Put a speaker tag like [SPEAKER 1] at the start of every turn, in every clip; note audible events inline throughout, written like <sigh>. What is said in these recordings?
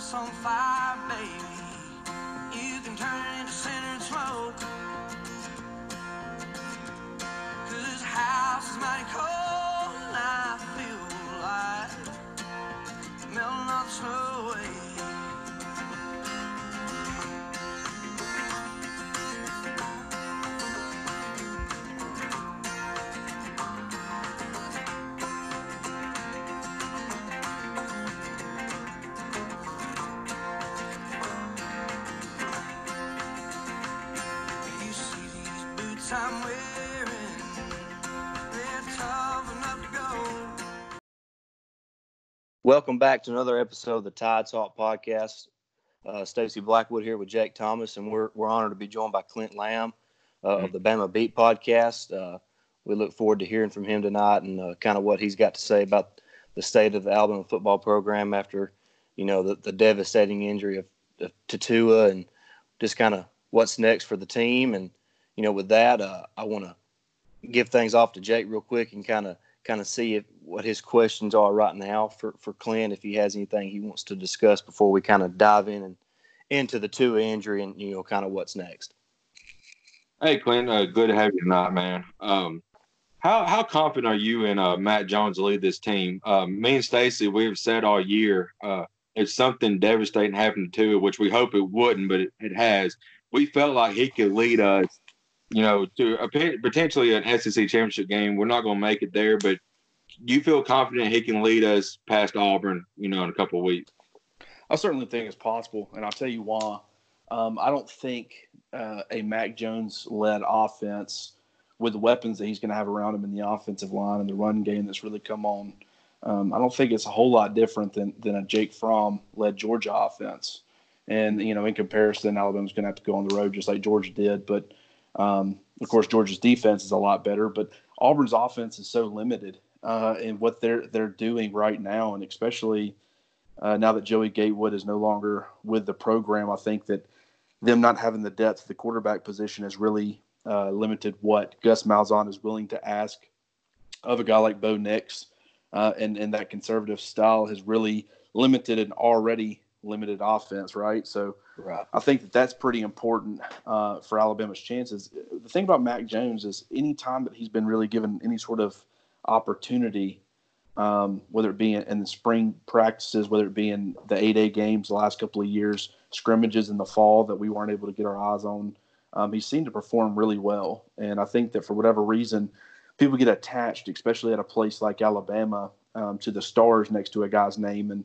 [SPEAKER 1] house on fire, baby. You can turn it into centered smoke. Cause the house is mighty cold I'm wearing, they're tough enough to go.
[SPEAKER 2] Welcome back to another episode of the Tide Talk podcast. Uh, Stacy Blackwood here with Jake Thomas, and we're we're honored to be joined by Clint Lamb uh, of the Bama Beat podcast. Uh, we look forward to hearing from him tonight and uh, kind of what he's got to say about the state of the Alabama football program after you know the, the devastating injury of, of Tatua and just kind of what's next for the team. And you know, with that, uh, I want to give things off to Jake real quick and kind of kind of see if, what his questions are right now for for Clint if he has anything he wants to discuss before we kind of dive in and into the Tua injury and you know kind of what's next.
[SPEAKER 3] Hey, Clint. Uh, good to have you tonight, man. Um, how how confident are you in uh, Mac Jones to lead this team? Uh, me and Stacy, we've said all year uh, if something devastating happened to it, which we hope it wouldn't, but it, it has. We felt like he could lead us, you know, to a, potentially an SEC championship game. We're not going to make it there, but you feel confident he can lead us past Auburn, you know, in a couple of weeks.
[SPEAKER 4] I certainly think it's possible, and I'll tell you why. Um, I don't think uh, a Mac Jones led offense with the weapons that he's going to have around him in the offensive line and the run game that's really come on. Um, I don't think it's a whole lot different than, than a Jake Fromm led Georgia offense. And, you know, in comparison, Alabama's going to have to go on the road just like Georgia did. But, um, of course, Georgia's defense is a lot better. But Auburn's offense is so limited uh, in what they're they're doing right now, and especially uh, now that Joey Gatewood is no longer with the program, I think that them not having the depth the quarterback position has really uh, limited what Gus Malzahn is willing to ask of a guy like Bo Nix, uh, and and that conservative style has really limited an already limited offense, right? So.
[SPEAKER 2] Right.
[SPEAKER 4] I think that that's pretty important uh, for Alabama's chances. The thing about Mac Jones is any time that he's been really given any sort of opportunity, um, whether it be in, the spring practices, whether it be in the A-Day games the last couple of years, scrimmages in the fall that we weren't able to get our eyes on, um, he seemed to perform really well. And I think that for whatever reason, people get attached, especially at a place like Alabama, um, to the stars next to a guy's name. And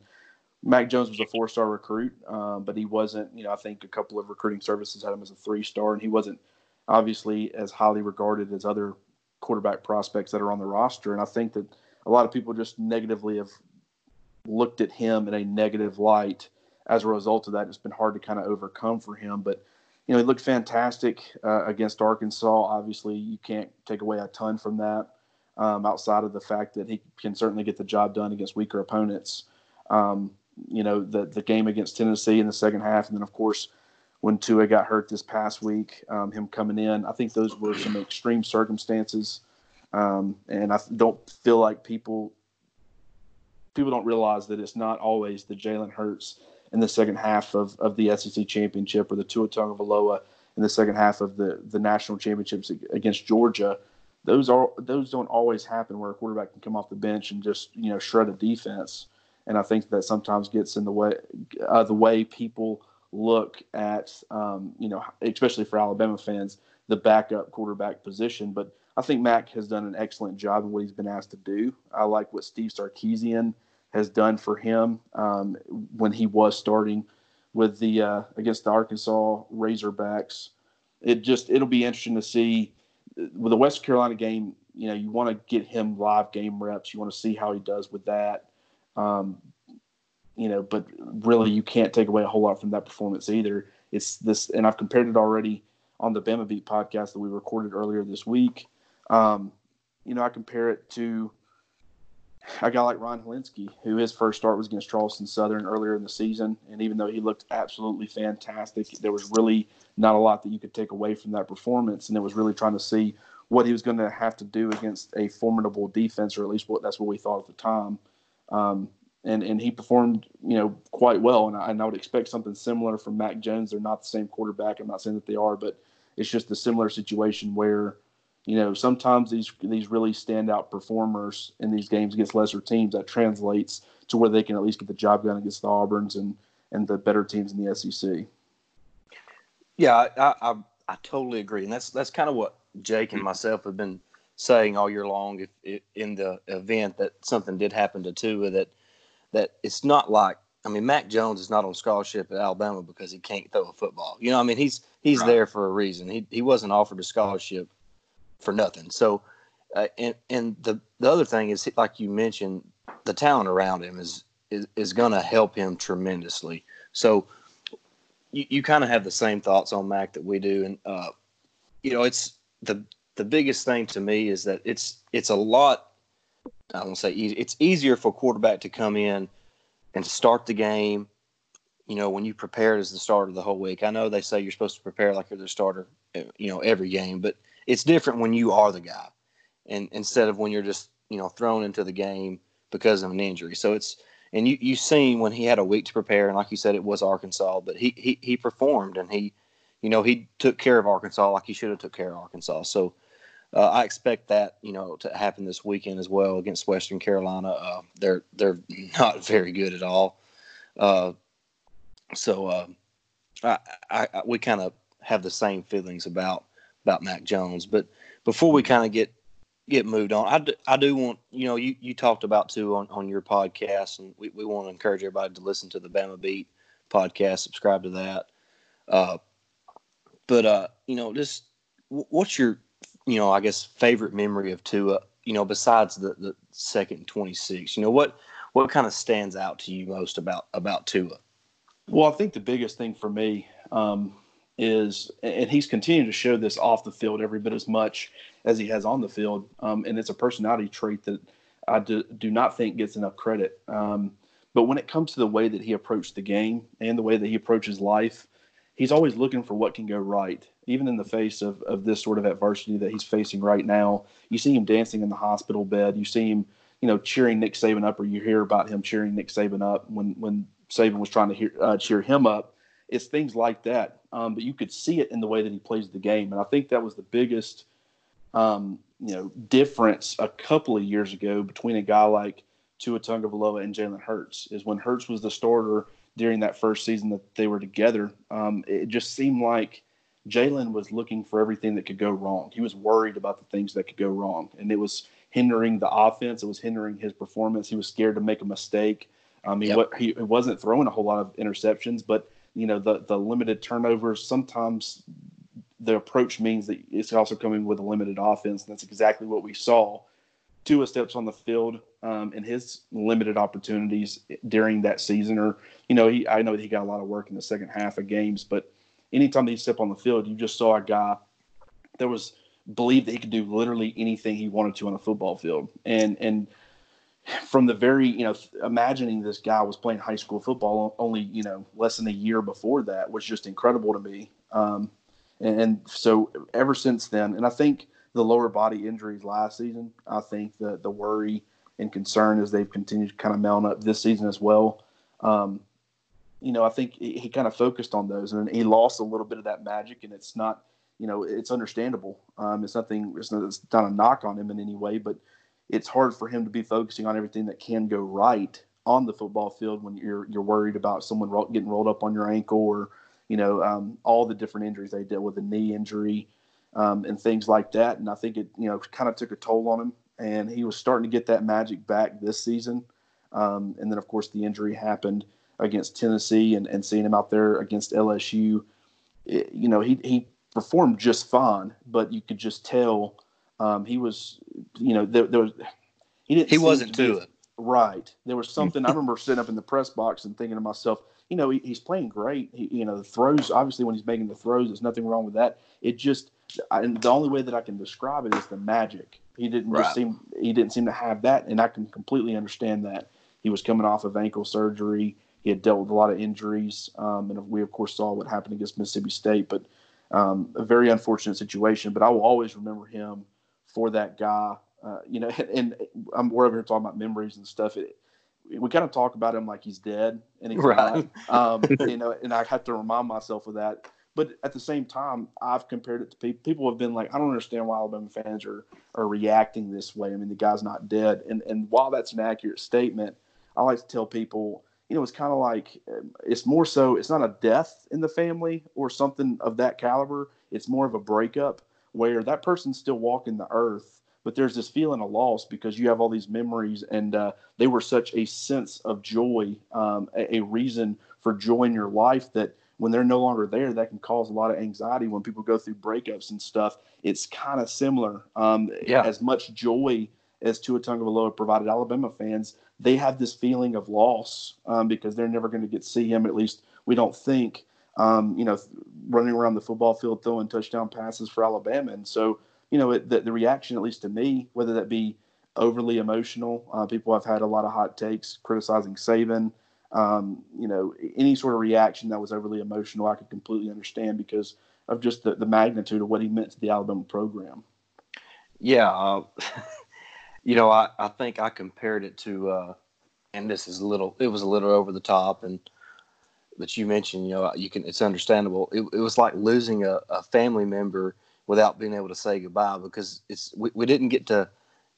[SPEAKER 4] Mac Jones was a four star recruit, um, but he wasn't, you know, I think a couple of recruiting services had him as a three star, and he wasn't obviously as highly regarded as other quarterback prospects that are on the roster. And I think that a lot of people just negatively have looked at him in a negative light as a result of that. It's been hard to kind of overcome for him. But, you know, he looked fantastic uh, against Arkansas. Obviously, you can't take away a ton from that um, outside of the fact that he can certainly get the job done against weaker opponents. Um, you know, the the game against Tennessee in the second half, and then of course when Tua got hurt this past week, um, him coming in. I think those were some extreme circumstances, um, and I don't feel like people people don't realize that it's not always the Jalen Hurts in the second half of, of the SEC championship or the Tua Tagovailoa in the second half of the the national championships against Georgia. Those are those don't always happen where a quarterback can come off the bench and just you know shred a defense and I think that sometimes gets in the way uh, the way people look at um, you know especially for Alabama fans the backup quarterback position. But I think Mac has done an excellent job in what he's been asked to do. I like what Steve Sarkisian has done for him um, when he was starting with the uh, against the Arkansas Razorbacks. It just it'll be interesting to see with the West Carolina game. You know, you want to get him live game reps. You want to see how he does with that. Um, you know, but really, you can't take away a whole lot from that performance either. It's this, and I've compared it already on the Bama Beat podcast that we recorded earlier this week. Um, you know, I compare it to a guy like Ron Helinski, who his first start was against Charleston Southern earlier in the season, and even though he looked absolutely fantastic, there was really not a lot that you could take away from that performance, and it was really trying to see what he was going to have to do against a formidable defense, or at least what that's what we thought at the time. Um, and and he performed you know quite well. And I, and I would expect something similar from Mac Jones. They're not the same quarterback. I'm not saying that they are, but it's just a similar situation where you know sometimes these these really standout performers in these games against lesser teams that translates to where they can at least get the job done against the Auburns and and the better teams in the SEC.
[SPEAKER 2] Yeah, I, I, I totally agree, and that's that's kind of what Jake and myself have been saying all year long. If, if in the event that something did happen to Tua, that that it's not like I mean Mac Jones is not on scholarship at Alabama because he can't throw a football. You know, I mean he's he's right. there for a reason. He he wasn't offered a scholarship for nothing. So, uh, and and the the other thing is like you mentioned, the talent around him is is, is going to help him tremendously. So you, you kind of have the same thoughts on Mac that we do, and uh, you know, it's the the biggest thing to me is that it's it's a lot. I won't say easy. It's easier for a quarterback to come in and start the game. You know, when you prepare as the starter the whole week. I know they say you're supposed to prepare like you're the starter. Uh, you know, every game, but it's different when you are the guy, and instead of when you're just you know thrown into the game because of an injury. So it's and you you seen when he had a week to prepare, and like you said, it was Arkansas, but he he he performed and he, you know, he took care of Arkansas like he should have took care of Arkansas. So. Uh, I expect that you know to happen this weekend as well against Western Carolina. Uh, they're they're <laughs> not very good at all. Uh, so I, I, I, we kind of have the same feelings about about Mac Jones. But before we kind of get get moved on. I do, I do want, you know, you, you talked about too on, on your podcast, and we, we want to encourage everybody to listen to the Bama Beat podcast, subscribe to that. Uh, but, uh, you know, just what's your, you know, I guess favorite memory of Tua, you know, besides the, the second 26, you know, what, what kind of stands out to you most about, about Tua?
[SPEAKER 4] Well, I think the biggest thing for me, um, is, and he's continued to show this off the field every bit as much as he has on the field. Um, and it's a personality trait that I do, do not think gets enough credit. Um, but when it comes to the way that he approached the game and the way that he approaches life, he's always looking for what can go right, even in the face of, of this sort of adversity that he's facing right now. You see him dancing in the hospital bed. You see him, you know, cheering Nick Saban up, or you hear about him cheering Nick Saban up when when Saban was trying to hear, uh, cheer him up. It's things like that. Um, but you could see it in the way that he plays the game, and I think that was the biggest um, you know, difference a couple of years ago between a guy like Tua Tagovailoa and Jalen Hurts is when Hurts was the starter during that first season that they were together. Um, it just seemed like Jalen was looking for everything that could go wrong. He was worried about the things that could go wrong, and it was hindering the offense. It was hindering his performance. He was scared to make a mistake. Um, mean, yep. he, he wasn't throwing a whole lot of interceptions, but you know the the limited turnovers sometimes the approach means that it's also coming with a limited offense. And that's exactly what we saw. Tua steps on the field um, in his limited opportunities during that season, or you know, he I know that he got a lot of work in the second half of games, but anytime he stepped on the field, you just saw a guy that was believed that he could do literally anything he wanted to on a football field, and and from the very you know imagining this guy was playing high school football only you know less than a year before that was just incredible to me. Um, and so ever since then, and I think the lower body injuries last season, I think the the worry and concern as they've continued to kind of mount up this season as well. Um, you know, I think he, he, kind of focused on those, and he lost a little bit of that magic. And it's not, you know, it's understandable. Um, it's nothing. It's not, it's not a knock on him in any way, but it's hard for him to be focusing on everything that can go right on the football field when you're you're worried about someone ro- getting rolled up on your ankle or you know, um, all the different injuries they dealt with, a knee injury um, and things like that. And I think it, you know, kind of took a toll on him. And he was starting to get that magic back this season. Um, and then, of course, the injury happened against Tennessee and, and seeing him out there against LSU. It, you know, he, he performed just fine, but you could just tell um, he was, you know, there, there was, he didn't,
[SPEAKER 2] he wasn't to, to it.
[SPEAKER 4] Right. There was something I <laughs> remember sitting up in the press box and thinking to myself, you know, he, he's playing great. He, you know, the throws, obviously, when he's making the throws, there's nothing wrong with that. It just, and the only way that I can describe it is the magic. He didn't right. just seem, he didn't seem to have that, and I can completely understand that. He was coming off of ankle surgery. He had dealt with a lot of injuries, um, and we of course saw what happened against Mississippi State. But um, a very unfortunate situation. But I will always remember him for that guy. Uh, you know, <laughs> and, and I'm we're over here talking about memories and stuff. It, we kind of talk about him like he's dead, and he's
[SPEAKER 2] Right.
[SPEAKER 4] not. <laughs> Um, <laughs> you know, and I have to remind myself of that. But at the same time, I've compared it to people. People have been like, I don't understand why Alabama fans are are reacting this way. I mean, the guy's not dead, and and while that's an accurate statement, I like to tell people, you know, it's kind of like um, it's more so. It's not a death in the family or something of that caliber. It's more of a breakup where that person's still walking the earth, but there's this feeling of loss because you have all these memories, and uh, they were such a sense of joy, um, a, a reason for joy in your life that when they're no longer there, that can cause a lot of anxiety when people go through breakups and stuff. It's kind of similar. Um,
[SPEAKER 2] Yeah.
[SPEAKER 4] As much joy as Tua Tagovailoa provided Alabama fans, they have this feeling of loss um, because they're never going to get to see him. At least we don't think. Um, you know, running around the football field throwing touchdown passes for Alabama, and so you know it, the, the reaction, at least to me, whether that be overly emotional, uh, people have had a lot of hot takes criticizing Saban. Um, you know, any sort of reaction that was overly emotional, I could completely understand because of just the, the magnitude of what he meant to the Alabama program.
[SPEAKER 2] Yeah, uh, <laughs> you know, I, I think I compared it to, uh, and this is a little, it was a little over the top, and but you mentioned, you know, you can, it's understandable. It, it was like losing a, a family member without being able to say goodbye because it's we, we didn't get to,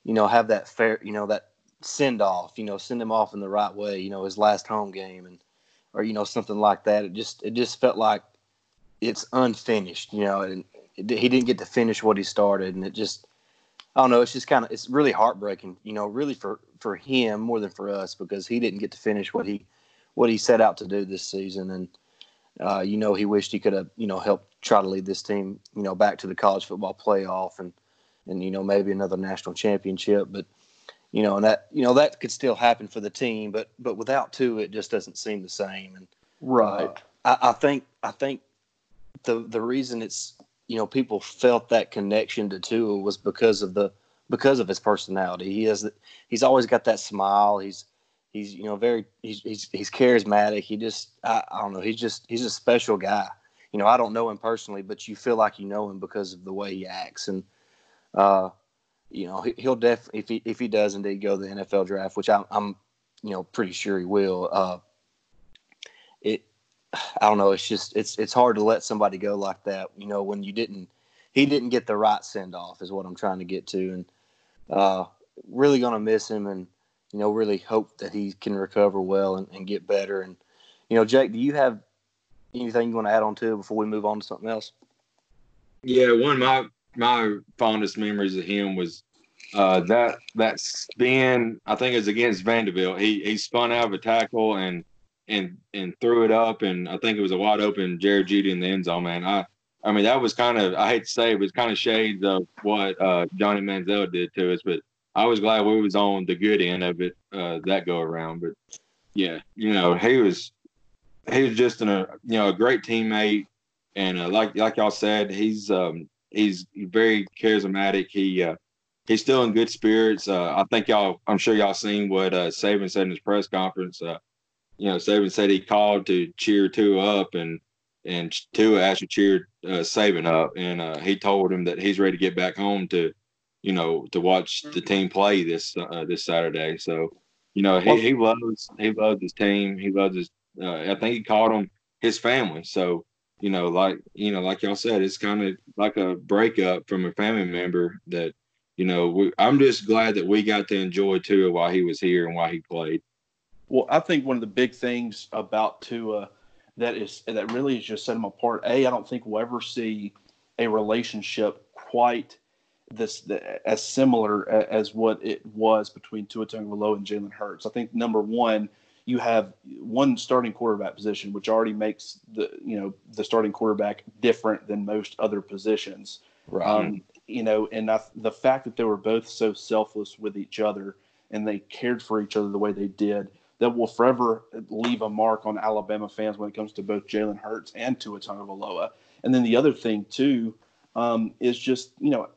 [SPEAKER 2] you know, have that fair, you know, that send off, you know, send him off in the right way, you know, his last home game and or you know something like that. It just it just felt like it's unfinished, you know, and it, he didn't get to finish what he started, and it just I don't know. It's just kind of it's really heartbreaking, you know, really for for him more than for us because he didn't get to finish what he what he set out to do this season, and uh, you know he wished he could have you know helped try to lead this team you know back to the college football playoff and and you know maybe another national championship, but you know and that you know that could still happen for the team, but but without Tua, it just doesn't seem the same, and
[SPEAKER 4] Right.
[SPEAKER 2] I, I think I think the the reason it's you know people felt that connection to Tua was because of the because of his personality. He has he's always got that smile. He's he's you know very he's he's, he's charismatic. He just I, I don't know. He's just he's a special guy. You know I don't know him personally, but you feel like you know him because of the way he acts and. uh you know he, he'll definitely if he if he does indeed go to the NFL draft, which I'm, I'm you know pretty sure he will. Uh, it I don't know. It's just it's it's hard to let somebody go like that. You know, when you didn't, he didn't get the right send off is what I'm trying to get to, and uh, really gonna miss him, and you know, really hope that he can recover well and, and get better. And you know, Jake, do you have anything you want to add on to before we move on to something else?
[SPEAKER 3] Yeah, one of my my fondest memories of him was uh, that that spin. I think it was against Vanderbilt. He he spun out of a tackle and and and threw it up, and I think it was a wide open Jerry Jeudy in the end zone. Man, I I mean that was kind of I hate to say it was kind of shades of what uh, Johnny Manziel did to us, but I was glad we was on the good end of it uh, that go around. But yeah, you know he was he was just an, a you know a great teammate, and uh, like like y'all said, he's um, he's very charismatic. He uh, he's still in good spirits. Uh, I think y'all, I'm sure y'all seen what uh, Saban said in his press conference. Uh, you know, Saban said he called to cheer Tua up, and and Tua actually cheered uh, Saban up, and uh, he told him that he's ready to get back home to, you know, to watch the team play this uh, this Saturday. So, you know, he, he loves he loves his team. He loves his. Uh, I think he called him his family. So, you know, like you know, like y'all said, it's kind of like a breakup from a family member that, you know, we, I'm just glad that we got to enjoy Tua while he was here and while he played.
[SPEAKER 4] Well, I think one of the big things about Tua that is that really has just set him apart. A, I don't think we'll ever see a relationship quite this as similar as what it was between Tua Tagovailoa and Jalen Hurts. I think number one, you have one starting quarterback position, which already makes the you know the starting quarterback different than most other positions.
[SPEAKER 2] Right.
[SPEAKER 4] Um, you know, and I, the fact that they were both so selfless with each other and they cared for each other the way they did, that will forever leave a mark on Alabama fans when it comes to both Jalen Hurts and Tua Tagovailoa. And then the other thing too um, is just you know,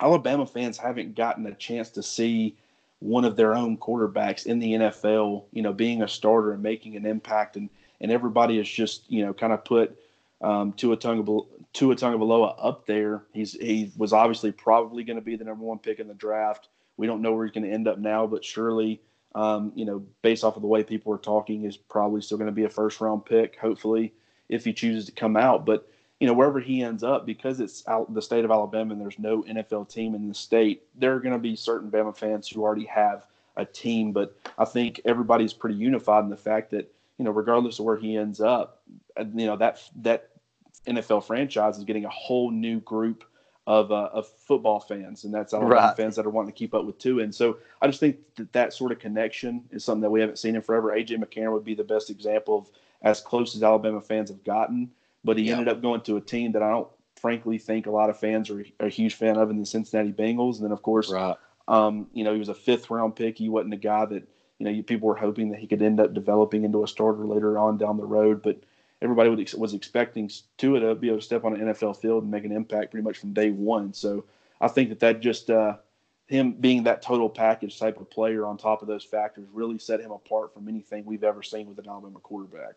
[SPEAKER 4] Alabama fans haven't gotten a chance to see one of their own quarterbacks in the NFL, you know, being a starter and making an impact, and and everybody has just you know kind of put um, Tua Tagovailoa up there. He's he was obviously probably going to be the number one pick in the draft. We don't know where he's going to end up now, but surely um, you know, based off of the way people are talking, is probably still going to be a first round pick, hopefully, if he chooses to come out. But, you know, wherever he ends up, because it's out the state of Alabama and there's no NFL team in the state, there are going to be certain Bama fans who already have a team. But I think everybody's pretty unified in the fact that, you know, regardless of where he ends up, uh, you know, that, that NFL franchise is getting a whole new group of, uh, of football fans, and that's Alabama right. fans that are wanting to keep up with Tua. And so I just think that that sort of connection is something that we haven't seen in forever. AJ McCarron would be the best example of as close as Alabama fans have gotten, but he ended up going to a team that I don't frankly think a lot of fans are, are a huge fan of in the Cincinnati Bengals. And then of course, right. um, you know, he was a fifth round pick. He wasn't a guy that you know people were hoping that he could end up developing into a starter later on down the road, but everybody would, was expecting Tua to be able to step on an NFL field and make an impact pretty much from day one. So I think that that just uh, him being that total package type of player on top of those factors really set him apart from anything we've ever seen with an Alabama quarterback.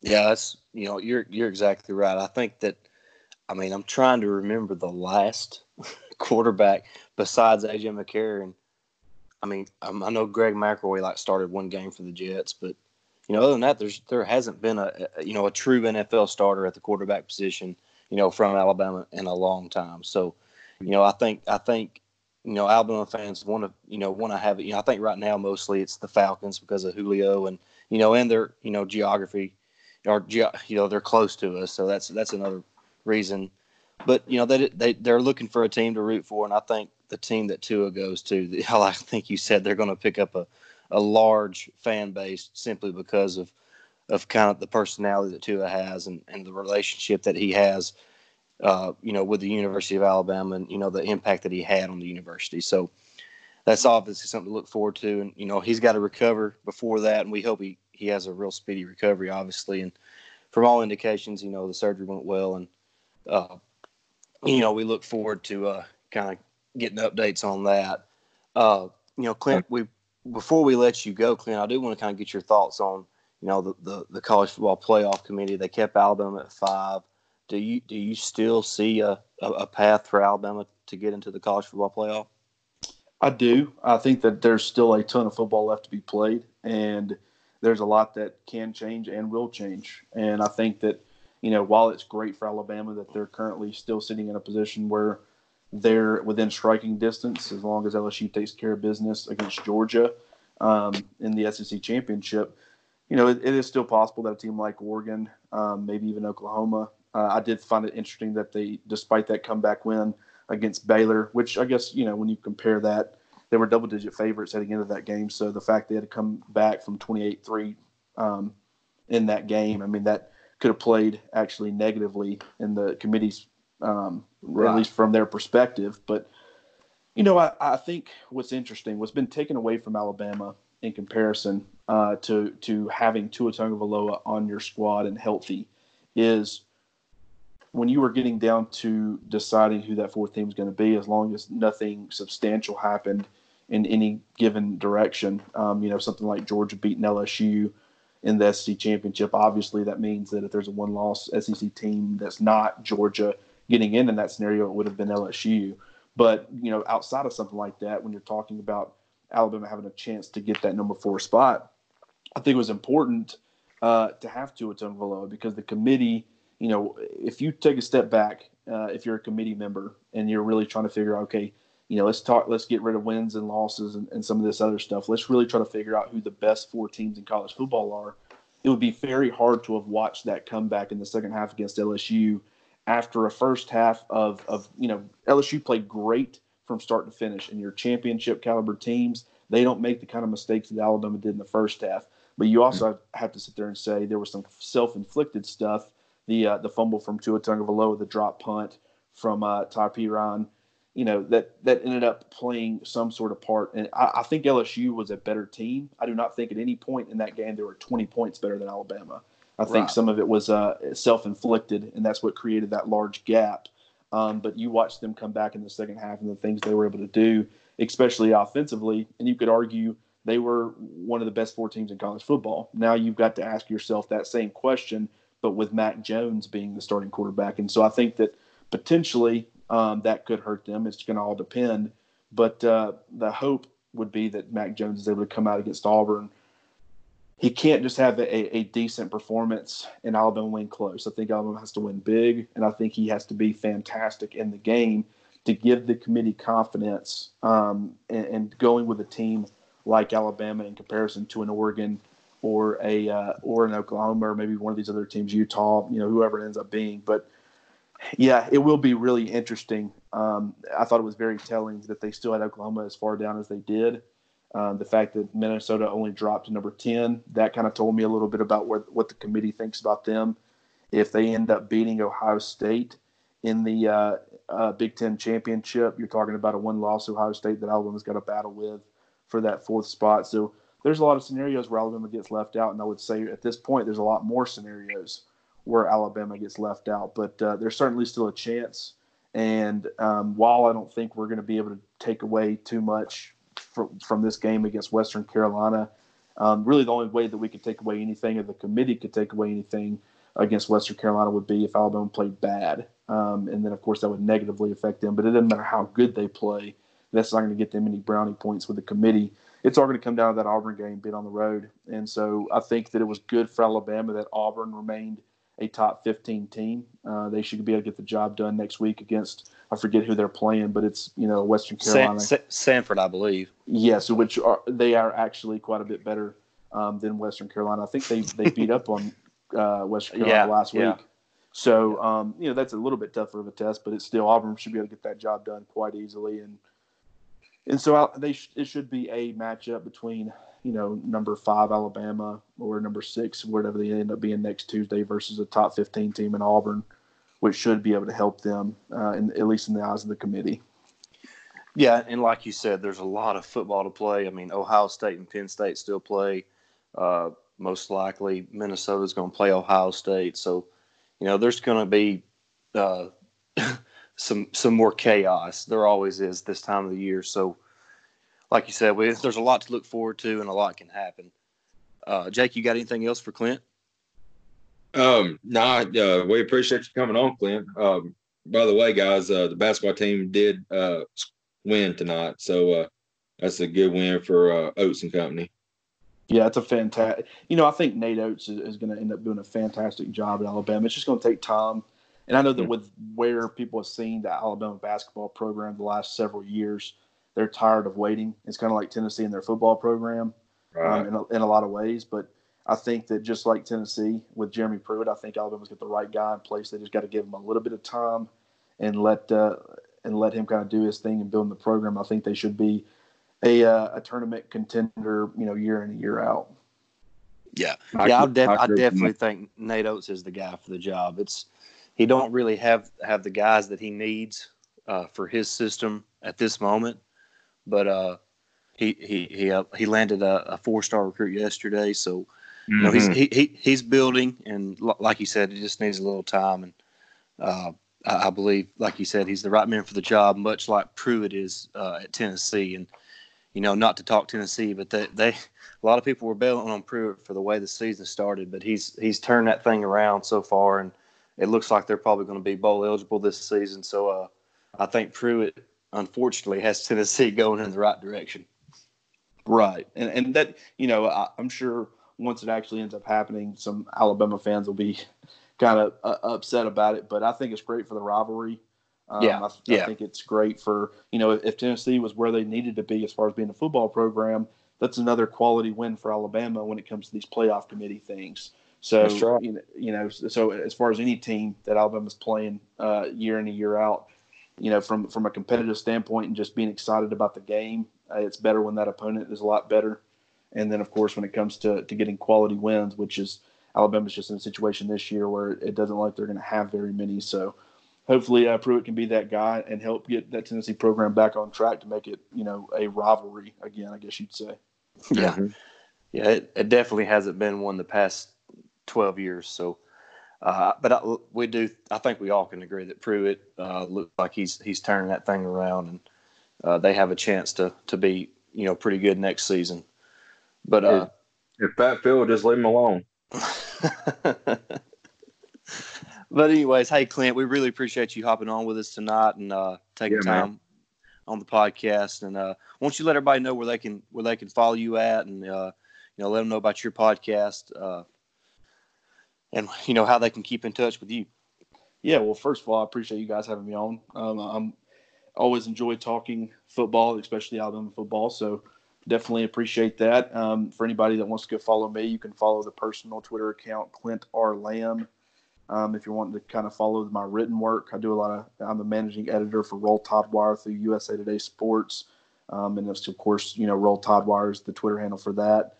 [SPEAKER 2] Yeah, that's you know you're you're exactly right. I think that I mean I'm trying to remember the last <laughs> quarterback besides AJ McCarron. I mean I know Greg McElroy like started one game for the Jets, but you know, other than that, there's there hasn't been a, a you know a true NFL starter at the quarterback position, you know, from Alabama in a long time. So, you know, I think I think you know Alabama fans want to you know want to have it. You know, I think right now mostly it's the Falcons because of Julio and you know and their you know geography, or you know they're close to us, so that's that's another reason. But you know they they they're looking for a team to root for, and I think the team that Tua goes to, I think you said they're going to pick up a a large fan base simply because of of kind of the personality that Tua has and, and the relationship that he has, uh, you know, with the University of Alabama and you know the impact that he had on the university. So that's obviously something to look forward to. And you know he's got to recover before that, and we hope he he has a real speedy recovery, obviously. And from all indications, you know the surgery went well, and uh, you know we look forward to uh, kind of getting updates on that. Uh, you know, Clint, we before we let you go, Clint, I do want to kind of get your thoughts on, you know, the, the, the college football playoff committee. They kept Alabama at five. Do you do you still see a, a, a path for Alabama to get into the college football playoff?
[SPEAKER 4] I do. I think that there's still a ton of football left to be played, and there's a lot that can change and will change. And I think that, you know, while it's great for Alabama that they're currently still sitting in a position where they're within striking distance as long as LSU takes care of business against Georgia um, in the SEC championship. You know, it, it is still possible that a team like Oregon, um, maybe even Oklahoma. Uh, I did find it interesting that they, despite that comeback win against Baylor, which I guess you know when you compare that, they were double-digit favorites heading into that game. So the fact they had to come back from 28-3 um, in that game, I mean that could have played actually negatively in the committee's um, right. at least from their perspective. But you know, I, I think what's interesting, what's been taken away from Alabama in comparison uh, to to having Tua Tagovailoa on your squad and healthy, is when you were getting down to deciding who that fourth team is going to be, as long as nothing substantial happened in any given direction. Um, you know, something like Georgia beating LSU in the SEC championship. Obviously, that means that if there's a one-loss SEC team that's not Georgia, getting in in that scenario, it would have been LSU. But you know, outside of something like that, when you're talking about Alabama having a chance to get that number four spot, I think it was important uh, to have Tua Tagovailoa because the committee, you know, if you take a step back, uh, if you're a committee member and you're really trying to figure out, okay, you know, let's talk, let's get rid of wins and losses and, and some of this other stuff. Let's really try to figure out who the best four teams in college football are. It would be very hard to have watched that comeback in the second half against LSU after a first half of, of you know LSU played great from start to finish, and your championship caliber teams they don't make the kind of mistakes that Alabama did in the first half. But you also have to sit there and say there was some self-inflicted stuff. The uh, the fumble from Tua Tagovailoa, the drop punt from uh, Ty Perine, you know that that ended up playing some sort of part. And I, I think LSU was a better team. I do not think at any point in that game they were 20 points better than Alabama. I think right. some of it was uh, self-inflicted, and that's what created that large gap. Um, but you watched them come back in the second half and the things they were able to do, especially offensively, and you could argue they were one of the best four teams in college football. Now you've got to ask yourself that same question, but with Mac Jones being the starting quarterback, and so I think that potentially um, that could hurt them. It's going to all depend, but uh, the hope would be that Mac Jones is able to come out against Auburn. He can't just have a, a decent performance and Alabama win close. I think Alabama has to win big, and I think he has to be fantastic in the game to give the committee confidence um, and, and, going with a team like Alabama in comparison to an Oregon or a uh, or an Oklahoma or maybe one of these other teams, Utah, you know, whoever it ends up being. But yeah, it will be really interesting. Um, I thought it was very telling that they still had Oklahoma as far down as they did. Um, the fact that Minnesota only dropped to number 10, that kind of told me a little bit about where, what the committee thinks about them. If they end up beating Ohio State in the uh, uh, Big Ten championship, you're talking about a one loss Ohio State that Alabama's got to battle with for that fourth spot. So there's a lot of scenarios where Alabama gets left out. And I would say at this point, there's a lot more scenarios where Alabama gets left out. But uh, there's certainly still a chance. And um, while I don't think we're going to be able to take away too much from, from this game against Western Carolina, um, really the only way that we could take away anything, or the committee could take away anything against Western Carolina, would be if Alabama played bad. Um, and then, of course, that would negatively affect them. But it doesn't matter how good they play. That's not going to get them any brownie points with the committee. It's all going to come down to that Auburn game being on the road. And so I think that it was good for Alabama that Auburn remained a top 15 team. Uh, they should be able to get the job done next week against I forget who they're playing, but it's you know Western Carolina,
[SPEAKER 2] San, Samford, I believe.
[SPEAKER 4] Yes, which are they are actually quite a bit better um, than Western Carolina. I think they they <laughs> beat up on uh, Western Carolina yeah, last yeah. week. So um, you know that's a little bit tougher of a test, but it's still Auburn should be able to get that job done quite easily, and and so I, they sh- it should be a matchup between you know, number five Alabama or number six, whatever they end up being next Tuesday, versus a top 15 team in Auburn, which should be able to help them, uh, in, at least in the eyes of the committee.
[SPEAKER 2] Yeah, and like you said, there's a lot of football to play. I mean, Ohio State and Penn State still play. Uh, most likely, Minnesota's going to play Ohio State. So, you know, there's going to be uh, <laughs> some some more chaos. There always is this time of the year. So, like you said, we, there's a lot to look forward to and a lot can happen. Uh, Jake, you got anything else for Clint?
[SPEAKER 3] Um, no, nah, uh, we appreciate you coming on, Clint. Um, by the way, guys, uh, the basketball team did uh, win tonight, so uh, that's a good win for uh, Oats and Company.
[SPEAKER 4] Yeah, it's a fantastic. You know, I think Nate Oats is, is going to end up doing a fantastic job at Alabama. It's just going to take time, and I know that mm-hmm. with where people have seen the Alabama basketball program the last several years, they're tired of waiting. It's kind of like Tennessee in their football program um, right. um, in, a, in a lot of ways. But I think that just like Tennessee with Jeremy Pruitt, I think Alabama's got the right guy in place. They just got to give him a little bit of time and let uh, and let him kind of do his thing and build the program. I think they should be a uh, a tournament contender, you know, year in and year out.
[SPEAKER 2] Yeah, I yeah, I, def- I definitely think Nate Oats is the guy for the job. It's he don't really have have the guys that he needs uh, for his system at this moment but uh, he he he uh, he landed a, a four star recruit yesterday. So mm-hmm. you know he's mm-hmm. he, he he's building, and l- like you said, he just needs a little time. And uh, I, I, believe, like you said, he's the right man for the job, much like Pruitt is uh, at Tennessee. And you know, not to talk Tennessee, but they they a lot of people were bailing on Pruitt for the way the season started, but he's he's turned that thing around so far, and it looks like they're probably going to be bowl eligible this season. So uh, I think Pruitt unfortunately has Tennessee <laughs> going in the right direction.
[SPEAKER 4] Right, and and that you know I, am sure once it actually ends up happening, some Alabama fans will be kind of uh, upset about it. But I think it's great for the rivalry.
[SPEAKER 2] Um, yeah,
[SPEAKER 4] I,
[SPEAKER 2] yeah.
[SPEAKER 4] I think it's great for you know if Tennessee was where they needed to be as far as being a football program, that's another quality win for Alabama when it comes to these playoff committee things. So right. you know, you know, so as far as any team that Alabama's playing uh, year in and year out, you know, from from a competitive standpoint and just being excited about the game, uh, it's better when that opponent is a lot better. And then, of course, when it comes to to getting quality wins, which is Alabama's just in a situation this year where it doesn't look like they're going to have very many. So hopefully, uh, Pruitt can be that guy and help get that Tennessee program back on track to make it, you know, a rivalry again. I guess you'd say.
[SPEAKER 2] Yeah, yeah, it, it definitely hasn't been one the past twelve years. So uh, but I, we do. I think we all can agree that Pruitt uh, looks like he's he's turning that thing around, and uh, they have a chance to to be you know pretty good next season. But uh,
[SPEAKER 3] if Pat Phil just leave him alone. <laughs>
[SPEAKER 2] but anyways, hey Clint, we really appreciate you hopping on with us tonight and uh, taking yeah, time man. on the podcast. And uh, won't you let everybody know where they can where they can follow you at, and uh, you know let them know about your podcast, uh, and you know how they can keep in touch with you.
[SPEAKER 4] Yeah, well, first of all, I appreciate you guys having me on. Um, I'm always enjoy talking football, especially Alabama football. So definitely appreciate that. Um, for anybody that wants to go follow me, you can follow the personal Twitter account Clint R Lamb. Um, if you're wanting to kind of follow my written work, I do a lot of. I'm the managing editor for Roll Tide Wire through USA Today Sports, um, and of course, you know, Roll Tide Wire is the Twitter handle for that.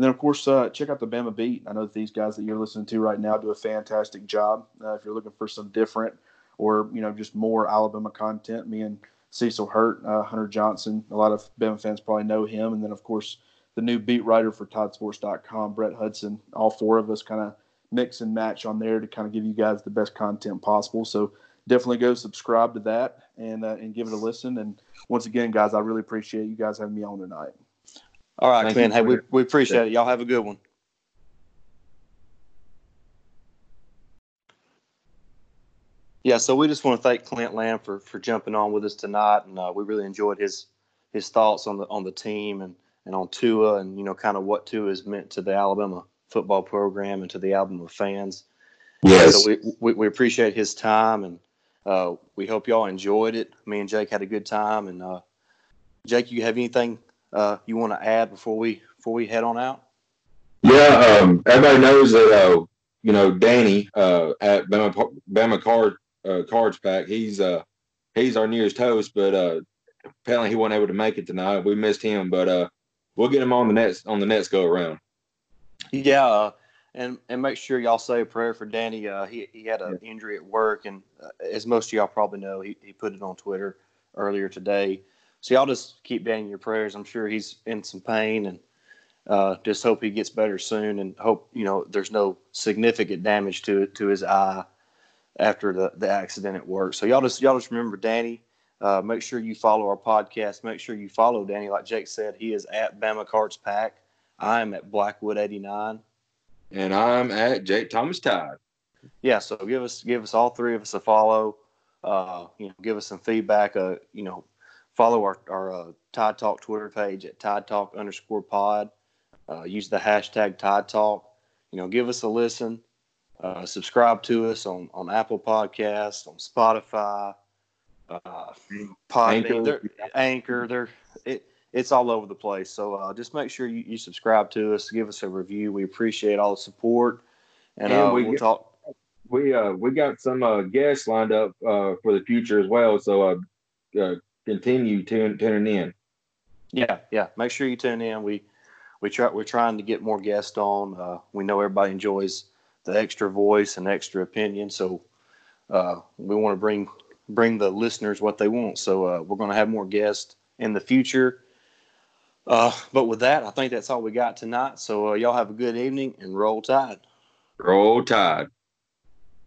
[SPEAKER 4] And then, of course, uh, check out the Bama Beat. I know that these guys that you're listening to right now do a fantastic job. Uh, if you're looking for some different or you know just more Alabama content, me and Cecil Hurt, uh, Hunter Johnson, a lot of Bama fans probably know him, and then of course the new beat writer for TideSports.com, Brett Hudson. All four of us kind of mix and match on there to kind of give you guys the best content possible. So definitely go subscribe to that and uh, and give it a listen. And once again, guys, I really appreciate you guys having me on tonight.
[SPEAKER 2] All right, Thank Clint. Hey, we, we appreciate it. Y'all have a good one. Yeah, so we just want to thank Clint Lamb for, for jumping on with us tonight, and uh, we really enjoyed his his thoughts on the on the team and, and on Tua, and you know, kind of what Tua has meant to the Alabama football program and to the Alabama fans.
[SPEAKER 3] Yes.
[SPEAKER 2] So we, we, we appreciate his time and uh, we hope y'all enjoyed it. Me and Jake had a good time. And uh, Jake, you have anything uh, you want to add before we before we head on out?
[SPEAKER 3] Yeah, um, everybody knows that uh, you know Danny uh, at Bama, Bama Card uh, Cards Pack. He's uh, he's our nearest host, but uh, apparently he wasn't able to make it tonight. We missed him, but uh, we'll get him on the next on the next go around.
[SPEAKER 2] Yeah, uh, and and make sure y'all say a prayer for Danny. Uh, he he had an injury at work, and uh, as most of y'all probably know, he, he put it on Twitter earlier today. So y'all just keep Danny in your prayers. I'm sure he's in some pain, and uh, just hope he gets better soon, and hope you know there's no significant damage to to his eye after the the accident at work. So y'all just y'all just remember Danny. Uh, make sure you follow our podcast. Make sure you follow Danny. Like Jake said, he is at Bama Carts Pack I'm at Blackwood 89.
[SPEAKER 3] And I'm at Jake Thomas Tide.
[SPEAKER 2] Yeah, so give us give us all three of us a follow. Uh, you know, give us some feedback. Uh, you know, follow our our uh, Tide Talk Twitter page at Tide Talk underscore Pod. Uh, use the hashtag Tide Talk. You know, give us a listen. Uh, subscribe to us on on Apple Podcasts, on Spotify, uh, Podbean, Anchor. They're, Anchor. They're it, it's all over the place. So uh, just make sure you, you subscribe to us, give us a review. We appreciate all the support, and, and uh, we will talk.
[SPEAKER 3] We uh we got some uh, guests lined up uh, for the future as well. So uh, uh, continue tuning tuning in.
[SPEAKER 2] Yeah, yeah. Make sure you tune in. We we try we're trying to get more guests on. Uh, we know everybody enjoys the extra voice and extra opinion, so uh, we want to bring bring the listeners what they want. So uh, we're going to have more guests in the future. Uh, but with that, I think that's all we got tonight. So uh, y'all have a good evening and roll tide.
[SPEAKER 3] Roll tide.